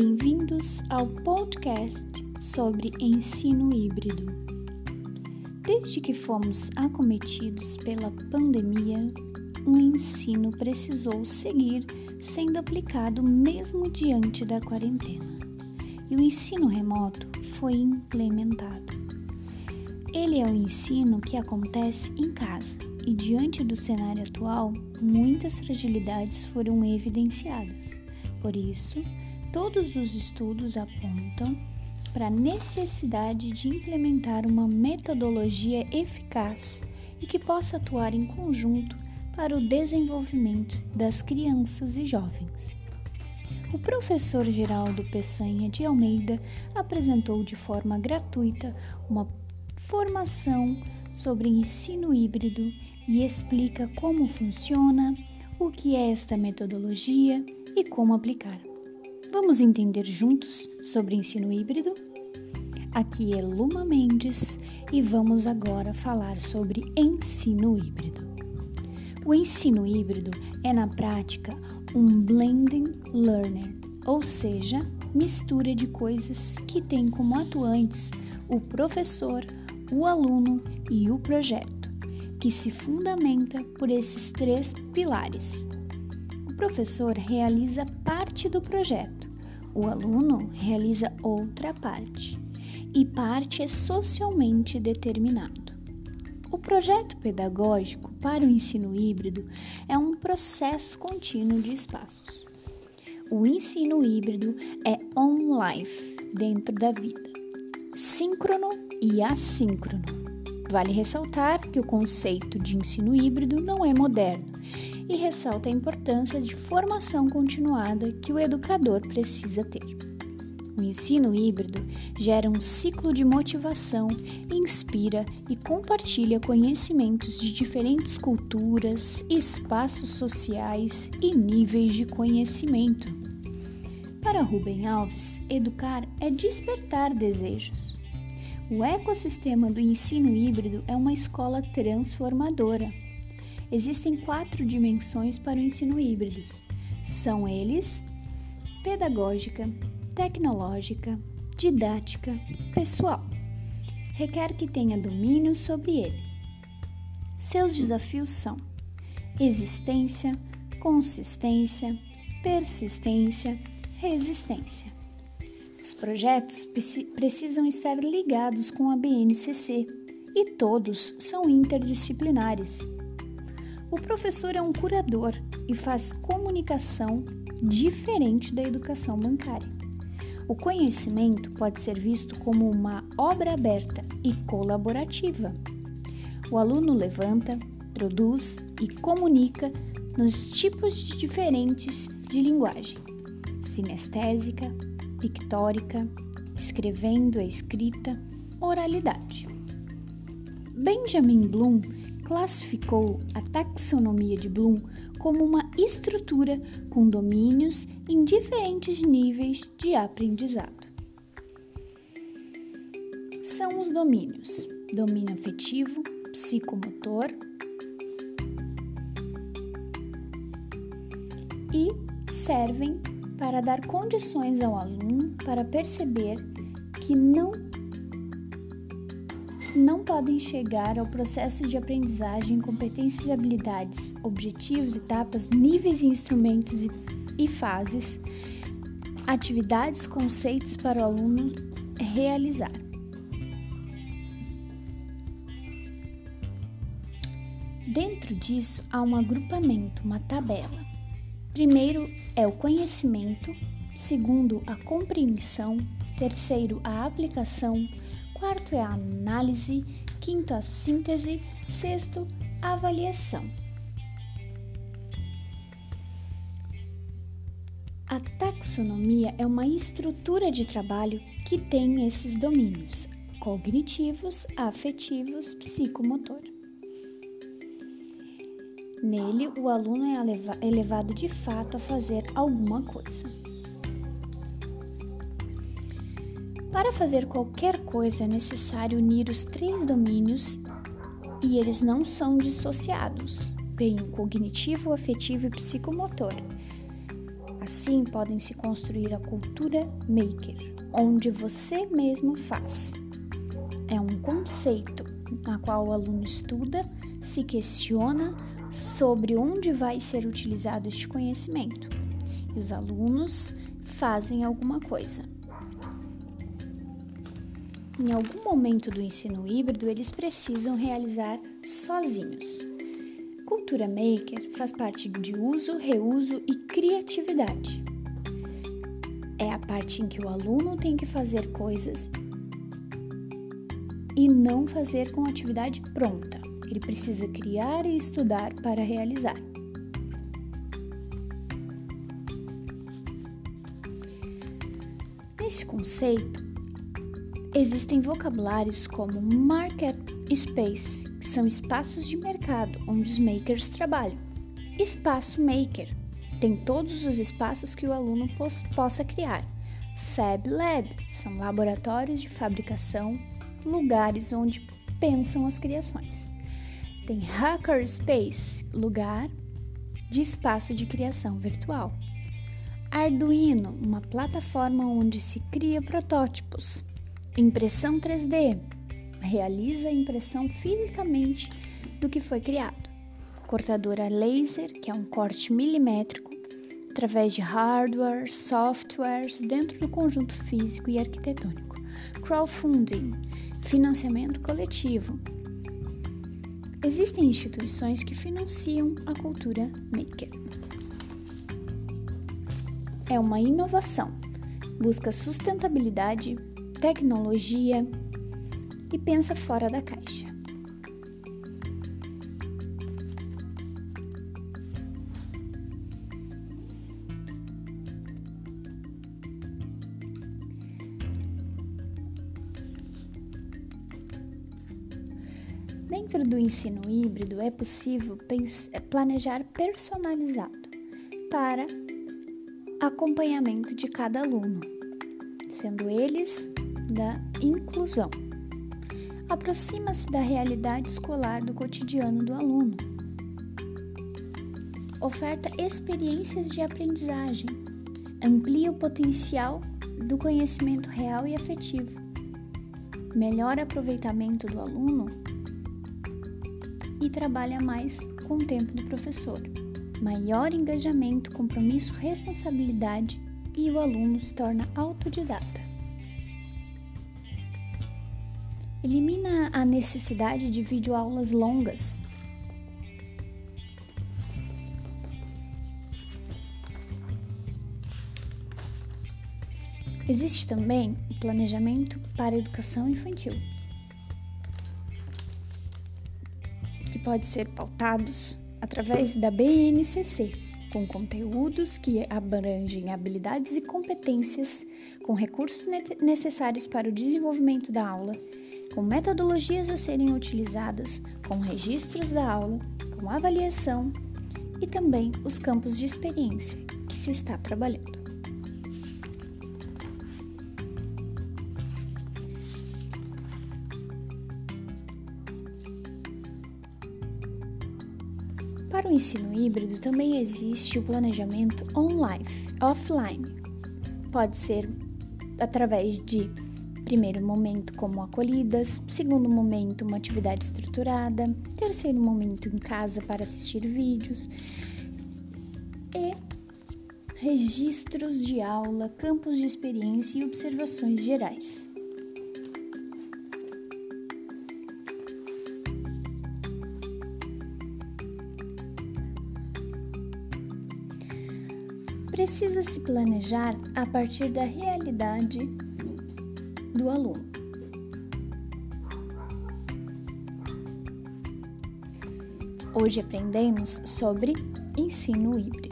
Bem-vindos ao podcast sobre ensino híbrido. Desde que fomos acometidos pela pandemia, o ensino precisou seguir sendo aplicado mesmo diante da quarentena, e o ensino remoto foi implementado. Ele é o ensino que acontece em casa e, diante do cenário atual, muitas fragilidades foram evidenciadas. Por isso, todos os estudos apontam para a necessidade de implementar uma metodologia eficaz e que possa atuar em conjunto para o desenvolvimento das crianças e jovens. O professor Geraldo Peçanha de Almeida apresentou de forma gratuita uma formação sobre ensino híbrido e explica como funciona, o que é esta metodologia e como aplicar. Vamos entender juntos sobre ensino híbrido? Aqui é Luma Mendes e vamos agora falar sobre ensino híbrido. O ensino híbrido é, na prática, um blending learner, ou seja, mistura de coisas que tem como atuantes o professor, o aluno e o projeto, que se fundamenta por esses três pilares. Professor realiza parte do projeto, o aluno realiza outra parte, e parte é socialmente determinado. O projeto pedagógico para o ensino híbrido é um processo contínuo de espaços. O ensino híbrido é on-life, dentro da vida, síncrono e assíncrono. Vale ressaltar que o conceito de ensino híbrido não é moderno e ressalta a importância de formação continuada que o educador precisa ter. O ensino híbrido gera um ciclo de motivação, inspira e compartilha conhecimentos de diferentes culturas, espaços sociais e níveis de conhecimento. Para Rubem Alves, educar é despertar desejos. O ecossistema do ensino híbrido é uma escola transformadora. Existem quatro dimensões para o ensino híbrido. São eles: pedagógica, tecnológica, didática, pessoal. Requer que tenha domínio sobre ele. Seus desafios são existência, consistência, persistência, resistência. Os projetos precisam estar ligados com a BNCC e todos são interdisciplinares. O professor é um curador e faz comunicação diferente da educação bancária. O conhecimento pode ser visto como uma obra aberta e colaborativa. O aluno levanta, produz e comunica nos tipos diferentes de linguagem: sinestésica, pictórica, escrevendo a escrita, oralidade. Benjamin Bloom classificou a taxonomia de Bloom como uma estrutura com domínios em diferentes níveis de aprendizado. São os domínios: domínio afetivo, psicomotor e servem para dar condições ao aluno para perceber que não não podem chegar ao processo de aprendizagem, competências e habilidades, objetivos, etapas, níveis e instrumentos e, fases, atividades, conceitos para o aluno realizar. Dentro disso há um agrupamento, uma tabela. Primeiro é o conhecimento, segundo, a compreensão, terceiro, a aplicação, quarto é a análise, quinto, a síntese, sexto, a avaliação. A taxonomia é uma estrutura de trabalho que tem esses domínios cognitivos, afetivos, psicomotor. Nele, o aluno é levado de fato a fazer alguma coisa. Para fazer qualquer coisa é necessário unir os três domínios e eles não são dissociados. Vem o cognitivo, afetivo e psicomotor. Assim, podem se construir a cultura maker, onde você mesmo faz. É um conceito na qual o aluno estuda, se questiona sobre onde vai ser utilizado este conhecimento. E os alunos fazem alguma coisa. Em algum momento do ensino híbrido, eles precisam realizar sozinhos. Cultura maker faz parte de uso, reuso e criatividade. É a parte em que o aluno tem que fazer coisas e não fazer com atividade pronta. Ele precisa criar e estudar para realizar. Nesse conceito, existem vocabulários como market space, que são espaços de mercado onde os makers trabalham. Espaço maker tem todos os espaços que o aluno possa criar. Fab Lab são laboratórios de fabricação, lugares onde pensam as criações. Tem Hackerspace, lugar de espaço de criação virtual. Arduino, uma plataforma onde se cria protótipos. Impressão 3D, realiza a impressão fisicamente do que foi criado. Cortadora laser, que é um corte milimétrico, através de hardware, softwares dentro do conjunto físico e arquitetônico. Crowdfunding, financiamento coletivo, Existem instituições que financiam a cultura maker. É uma inovação, busca sustentabilidade, tecnologia e pensa fora da caixa. Dentro do ensino híbrido é possível é planejar personalizado para acompanhamento de cada aluno, sendo eles da inclusão. Aproxima-se da realidade escolar do cotidiano do aluno. Oferta experiências de aprendizagem. Amplia o potencial do conhecimento real e afetivo. Melhora aproveitamento do aluno e trabalha mais com o tempo do professor. Maior engajamento, compromisso, responsabilidade e o aluno se torna autodidata. Elimina a necessidade de videoaulas longas. Existe também o planejamento para a educação infantil. que pode ser pautados através da BNCC, com conteúdos que abrangem habilidades e competências, com recursos necessários para o desenvolvimento da aula, com metodologias a serem utilizadas, com registros da aula, com avaliação e também os campos de experiência que se está trabalhando. Para o ensino híbrido também existe o planejamento online, offline. Pode ser através de primeiro momento como acolhidas, segundo momento uma atividade estruturada, terceiro momento em casa para assistir vídeos e registros de aula, campos de experiência e observações gerais. Precisa se planejar a partir da realidade do aluno. Hoje aprendemos sobre ensino híbrido.